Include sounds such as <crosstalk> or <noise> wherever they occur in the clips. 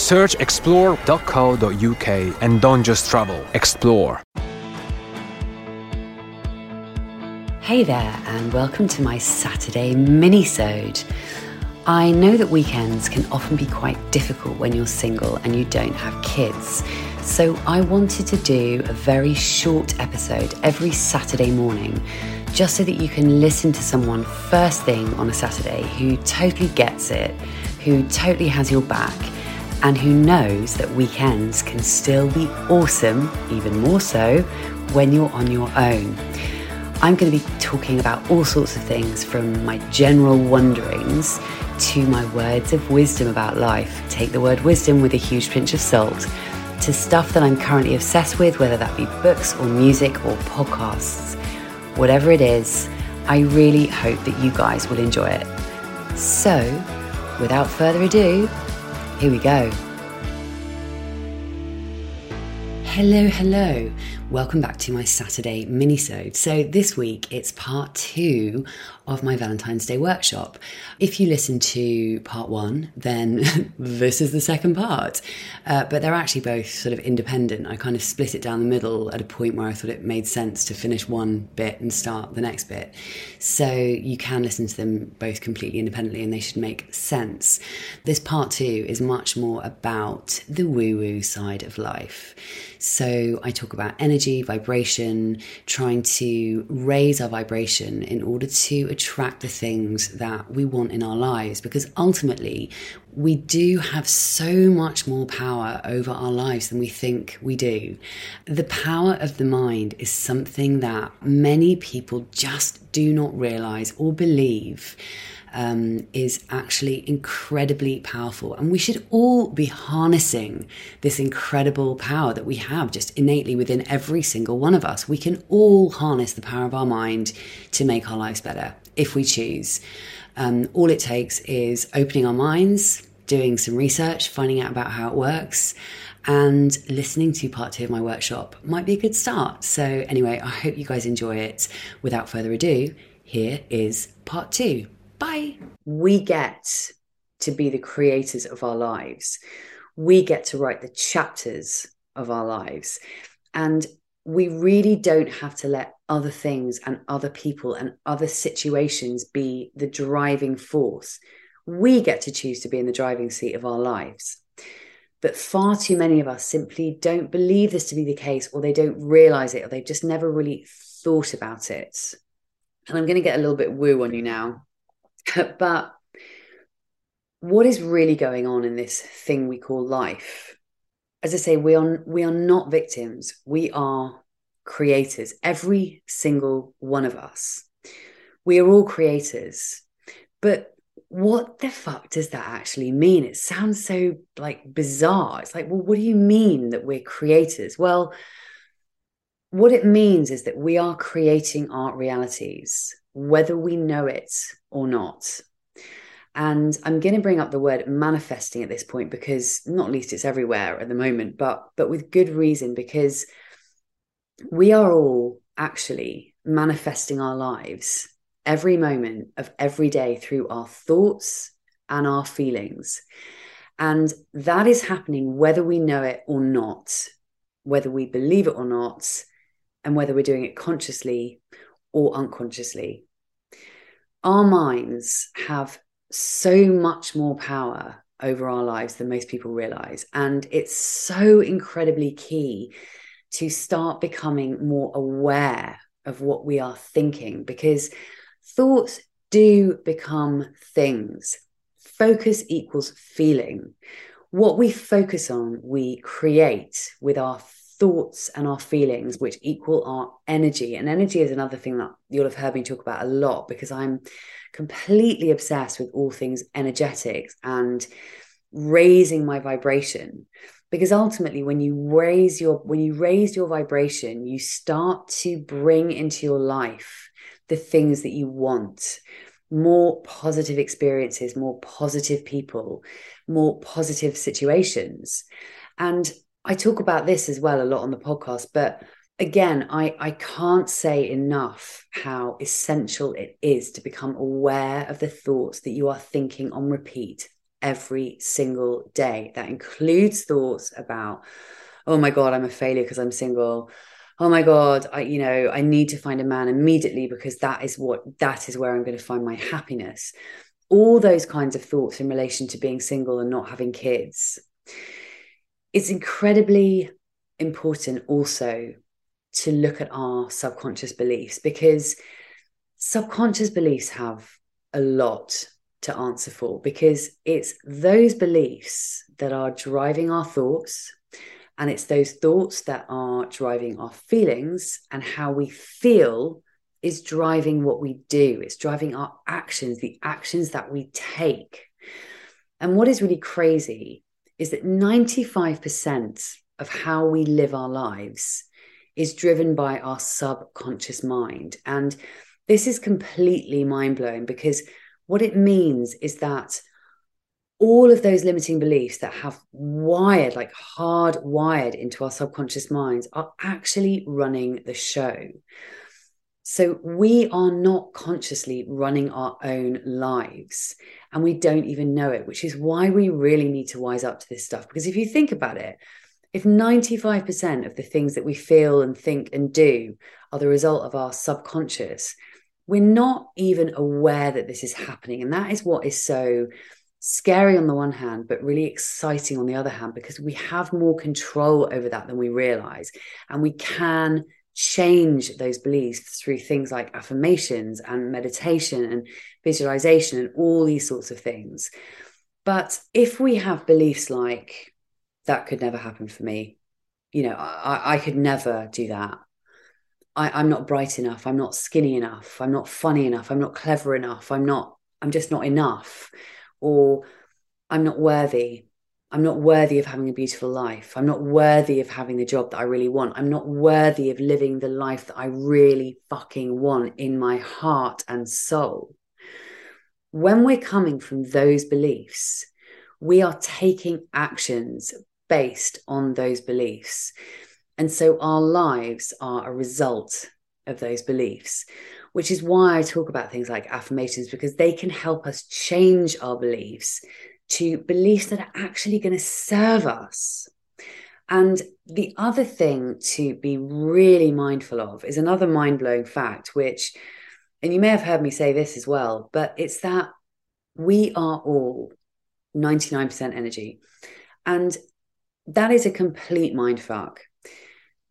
Search explore.co.uk and don't just travel, explore. Hey there, and welcome to my Saturday mini-sode. I know that weekends can often be quite difficult when you're single and you don't have kids. So I wanted to do a very short episode every Saturday morning just so that you can listen to someone first thing on a Saturday who totally gets it, who totally has your back, and who knows that weekends can still be awesome, even more so, when you're on your own. I'm going to be talking about all sorts of things from my general wonderings to my words of wisdom about life. Take the word wisdom with a huge pinch of salt to stuff that I'm currently obsessed with, whether that be books or music or podcasts. Whatever it is, I really hope that you guys will enjoy it. So, without further ado, here we go. Hello, hello. Welcome back to my Saturday minisode. So this week it's part two of my Valentine's Day workshop. If you listen to part one, then <laughs> this is the second part. Uh, but they're actually both sort of independent. I kind of split it down the middle at a point where I thought it made sense to finish one bit and start the next bit. So you can listen to them both completely independently and they should make sense. This part two is much more about the woo woo side of life. So I talk about energy, vibration, trying to raise our vibration in order to attract the things that we want in our lives because ultimately we do have so much more power over our lives than we think we do. The power of the mind is something that many people just do not realize or believe um, is actually incredibly powerful. And we should all be harnessing this incredible power that we have just innately within every single one of us. We can all harness the power of our mind to make our lives better if we choose. Um, all it takes is opening our minds, doing some research, finding out about how it works, and listening to part two of my workshop might be a good start. So, anyway, I hope you guys enjoy it. Without further ado, here is part two. Bye. We get to be the creators of our lives. We get to write the chapters of our lives. And we really don't have to let other things and other people and other situations be the driving force. We get to choose to be in the driving seat of our lives. But far too many of us simply don't believe this to be the case, or they don't realize it, or they've just never really thought about it. And I'm going to get a little bit woo on you now <laughs> but what is really going on in this thing we call life? As I say, we are we are not victims. We are creators. Every single one of us. We are all creators. But what the fuck does that actually mean? It sounds so like bizarre. It's like, well, what do you mean that we're creators? Well, what it means is that we are creating our realities whether we know it or not. And I'm going to bring up the word manifesting at this point because not least it's everywhere at the moment, but but with good reason because we are all actually manifesting our lives every moment of every day through our thoughts and our feelings. And that is happening whether we know it or not, whether we believe it or not, and whether we're doing it consciously or unconsciously. Our minds have so much more power over our lives than most people realize. And it's so incredibly key to start becoming more aware of what we are thinking because thoughts do become things. Focus equals feeling. What we focus on, we create with our thoughts and our feelings, which equal our energy. And energy is another thing that you'll have heard me talk about a lot because I'm completely obsessed with all things energetics and raising my vibration. because ultimately when you raise your when you raise your vibration you start to bring into your life the things that you want more positive experiences more positive people more positive situations and i talk about this as well a lot on the podcast but again i i can't say enough how essential it is to become aware of the thoughts that you are thinking on repeat every single day. That includes thoughts about, oh my God, I'm a failure because I'm single. Oh my God, I, you know, I need to find a man immediately because that is what, that is where I'm going to find my happiness. All those kinds of thoughts in relation to being single and not having kids. It's incredibly important also to look at our subconscious beliefs because subconscious beliefs have a lot to answer for because it's those beliefs that are driving our thoughts and it's those thoughts that are driving our feelings and how we feel is driving what we do. It's driving our actions the actions that we take. And what is really crazy is that 95% of how we live our lives is driven by our subconscious mind and this is completely mind blowing because what it means is that all of those limiting beliefs that have wired, like hardwired into our subconscious minds, are actually running the show. So we are not consciously running our own lives and we don't even know it, which is why we really need to wise up to this stuff. Because if you think about it, if 95% of the things that we feel and think and do are the result of our subconscious, we're not even aware that this is happening. And that is what is so scary on the one hand, but really exciting on the other hand, because we have more control over that than we realize. And we can change those beliefs through things like affirmations and meditation and visualization and all these sorts of things. But if we have beliefs like, that could never happen for me, you know, I, I could never do that. I, am not bright enough. I'm not skinny enough. I'm not funny enough. I'm not clever enough. I'm not, I'm just not enough. Or I'm not worthy. I'm not worthy of having a beautiful life. I'm not worthy of having the job that I really want. I'm not worthy of living the life that I really fucking want in my heart and soul. When we're coming from those beliefs, we are taking actions based on those beliefs. And so our lives are a result of those beliefs, which is why I talk about things like affirmations, because they can help us change our beliefs to beliefs that are actually going to serve us. And the other thing to be really mindful of is another mind blowing fact, which, and you may have heard me say this as well, but it's that we are all 99% energy. And that is a complete mind fuck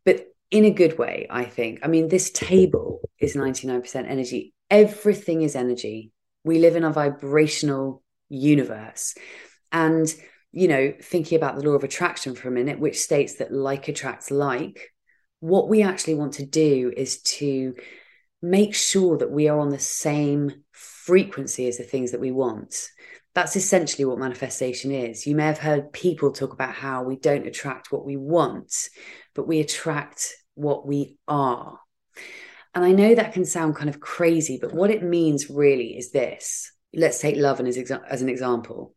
but in a good way, I think. I mean, this table is 99% energy. Everything is energy. We live in a vibrational universe. And, you know, thinking about the law of attraction for a minute, which states that like attracts like, what we actually want to do is to make sure that we are on the same frequency as the things that we want. That's essentially what manifestation is. You may have heard people talk about how we don't attract what we want, but we attract what we are. And I know that can sound kind of crazy, but what it means really is this. Let's take love as, as an example.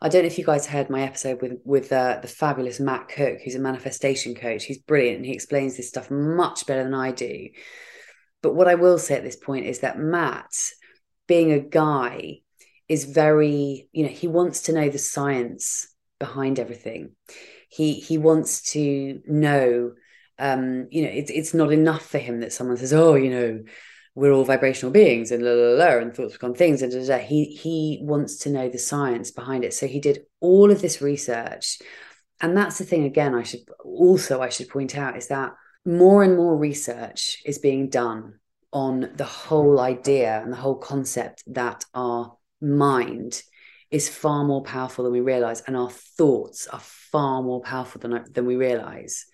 I don't know if you guys heard my episode with with uh, the fabulous Matt Cook, who's a manifestation coach. He's brilliant and he explains this stuff much better than I do. But what I will say at this point is that Matt, being a guy, is very, you know, he wants to know the science behind everything he he wants to know um you know it's it's not enough for him that someone says oh you know we're all vibrational beings and la la la and thoughts become things and da, da, da. he he wants to know the science behind it. So he did all of this research. And that's the thing again i should also i should point out is that more and more research is being done on the whole idea and the whole concept that our mind is far more powerful than we realize and our thoughts are far more powerful than than we realize.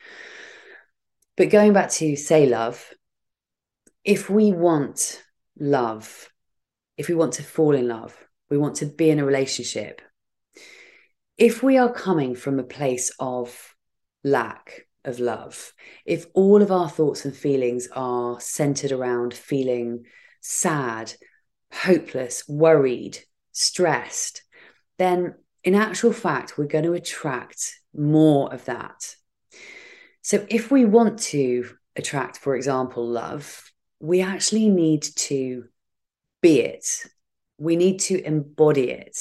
But going back to say love if we want love if we want to fall in love we want to be in a relationship if we are coming from a place of lack of love, if all of our thoughts and feelings are centered around feeling sad, hopeless, worried, stressed, then in actual fact, we're going to attract more of that. So if we want to attract, for example, love, we actually need to be it. We need to embody it,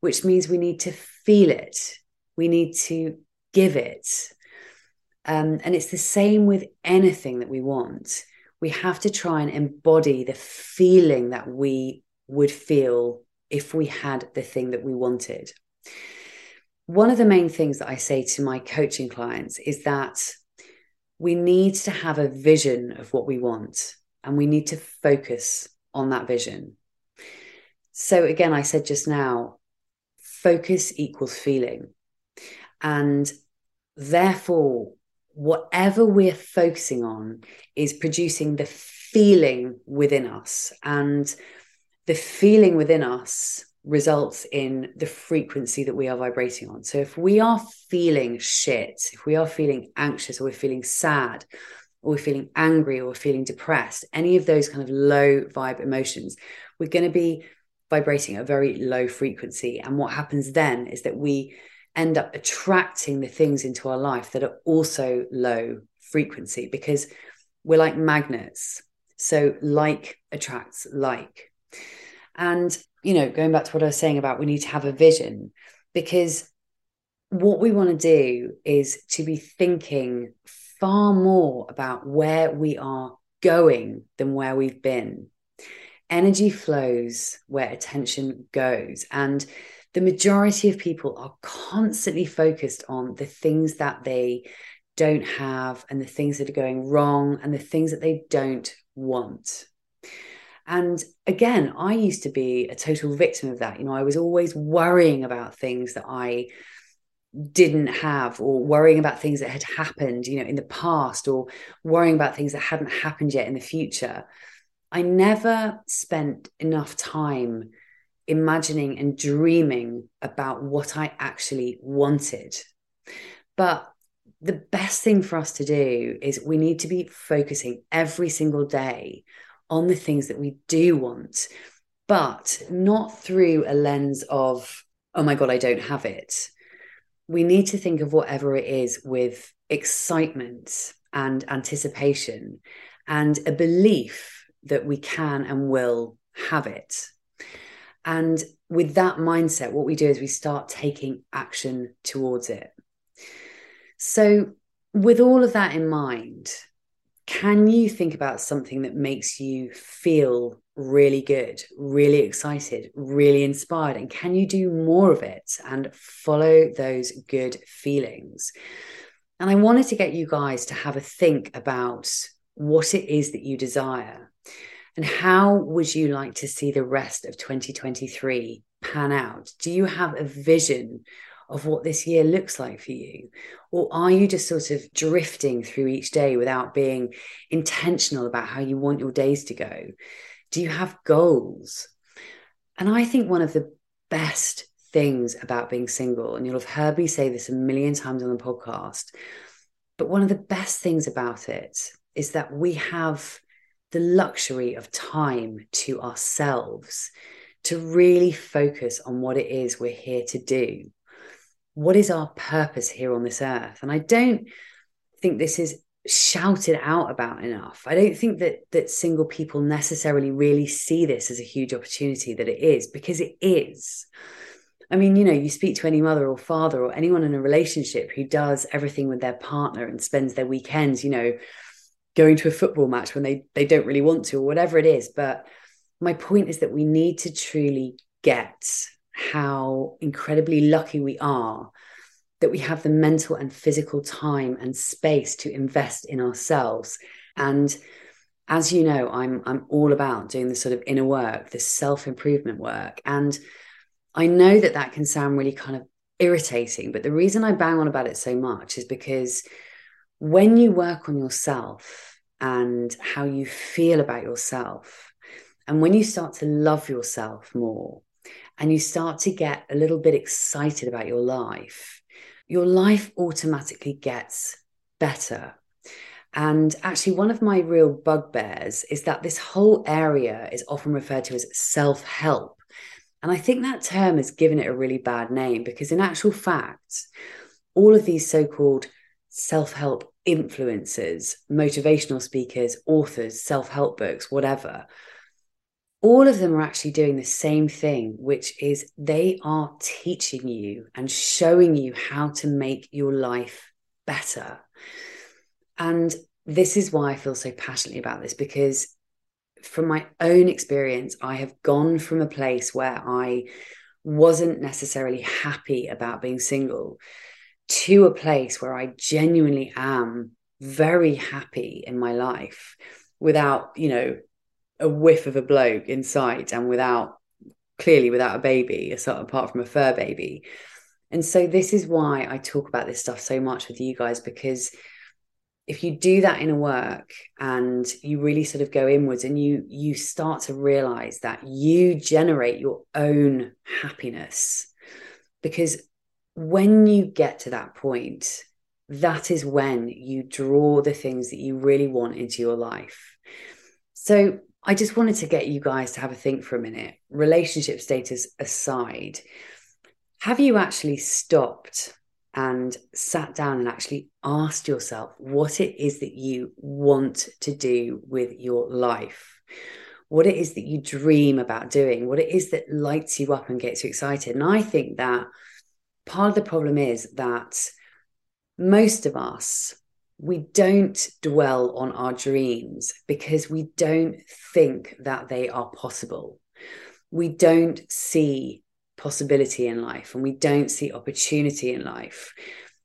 which means we need to feel it. We need to give it. Um, and it's the same with anything that we want. We have to try and embody the feeling that we would feel if we had the thing that we wanted. One of the main things that I say to my coaching clients is that we need to have a vision of what we want and we need to focus on that vision. So, again, I said just now, focus equals feeling. And therefore, whatever we're focusing on is producing the feeling within us. And the feeling within us results in the frequency that we are vibrating on. So if we are feeling shit, if we are feeling anxious or we're feeling sad, or we're feeling angry or we're feeling depressed, any of those kind of low vibe emotions, we're going to be vibrating at a very low frequency. And what happens then is that we end up attracting the things into our life that are also low frequency because we're like magnets. So, like attracts like. And, you know, going back to what I was saying about we need to have a vision because what we want to do is to be thinking far more about where we are going than where we've been. Energy flows where attention goes. And the majority of people are constantly focused on the things that they don't have and the things that are going wrong and the things that they don't want. And again, I used to be a total victim of that. You know, I was always worrying about things that I didn't have or worrying about things that had happened you know in the past or worrying about things that hadn't happened yet in the future i never spent enough time imagining and dreaming about what I actually wanted. But the best thing for us to do is we need to be focusing every single day on the things that we do want, but not through a lens of, oh my God, I don't have it. We need to think of whatever it is with excitement and anticipation and a belief that we can and will have it. And with that mindset, what we do is we start taking action towards it. So, with all of that in mind, can you think about something that makes you feel really good, really excited, really inspired? And can you do more of it and follow those good feelings? And I wanted to get you guys to have a think about what it is that you desire and how would you like to see the rest of 2023 pan out? Do you have a vision of what this year looks like for you? Or are you just sort of drifting through each day without being intentional about how you want your days to go? Do you have goals? And I think one of the best things about being single, and you'll have heard me say this a million times on the podcast, but one of the best things about it is that we have the luxury of time to ourselves to really focus on what it is we're here to do. What is our purpose here on this earth? And I don't think this is shouted out about enough. I don't think that that single people necessarily really see this as a huge opportunity that it is because it is. I mean, you know, you speak to any mother or father or anyone in a relationship who does everything with their partner and spends their weekends, you know, going to a football match when they they don't really want to or whatever it is but my point is that we need to truly get how incredibly lucky we are that we have the mental and physical time and space to invest in ourselves. And as you know i'm i'm all about doing the sort of inner work the self improvement work. And i know that that can sound really kind of irritating but the reason i bang on about it so much is because when you work on yourself and how you feel about yourself, and when you start to love yourself more, and you start to get a little bit excited about your life, your life automatically gets better. And actually, one of my real bugbears is that this whole area is often referred to as self help. And I think that term has given it a really bad name because, in actual fact, all of these so called self help influencers, motivational speakers, authors, self help books, whatever, all of them are actually doing the same thing, which is they are teaching you and showing you how to make your life better. And this is why I feel so passionately about this because from my own experience, I have gone from a place where I wasn't necessarily happy about being single to a place where I genuinely am very happy in my life without, you know, a whiff of a bloke in sight and without clearly without a baby, apart from a fur baby. And so this is why I talk about this stuff so much with you guys because if you do that in a work and you really sort of go inwards and you you start to realize that you generate your own happiness because when you get to that point that is when you draw the things that you really want into your life so i just wanted to get you guys to have a think for a minute relationship status aside have you actually stopped and sat down and actually asked yourself what it is that you want to do with your life, what it is that you dream about doing, what it is that lights you up and gets you excited. And I think that part of the problem is that most of us, we don't dwell on our dreams because we don't think that they are possible. We don't see possibility in life and we don't see opportunity in life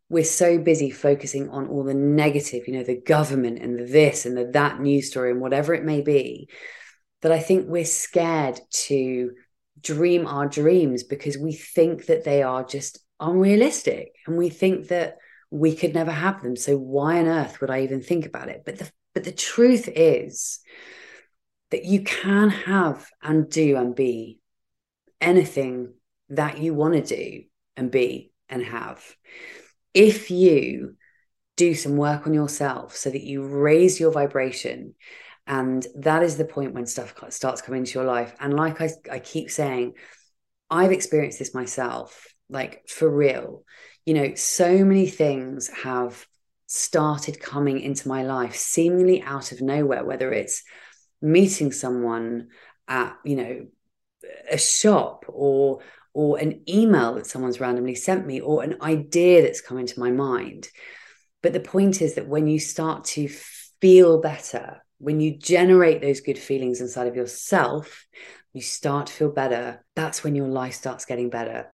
we're so busy focusing on all the negative you know the government and the this and the that news story and whatever it may be that i think we're scared to dream our dreams because we think that they are just unrealistic and we think that we could never have them so why on earth would i even think about it but the but the truth is that you can have and do and be anything that you want to do and be and have. If you do some work on yourself so that you raise your vibration, and that is the point when stuff starts coming into your life. And like I, I keep saying, I've experienced this myself, like for real. You know, so many things have started coming into my life seemingly out of nowhere, whether it's meeting someone at, you know, a shop or or an email that someone's randomly sent me or an idea that's come into my mind. But the point is that when you start to feel better, when you generate those good feelings inside of yourself, you start to feel better. That's when your life starts getting better.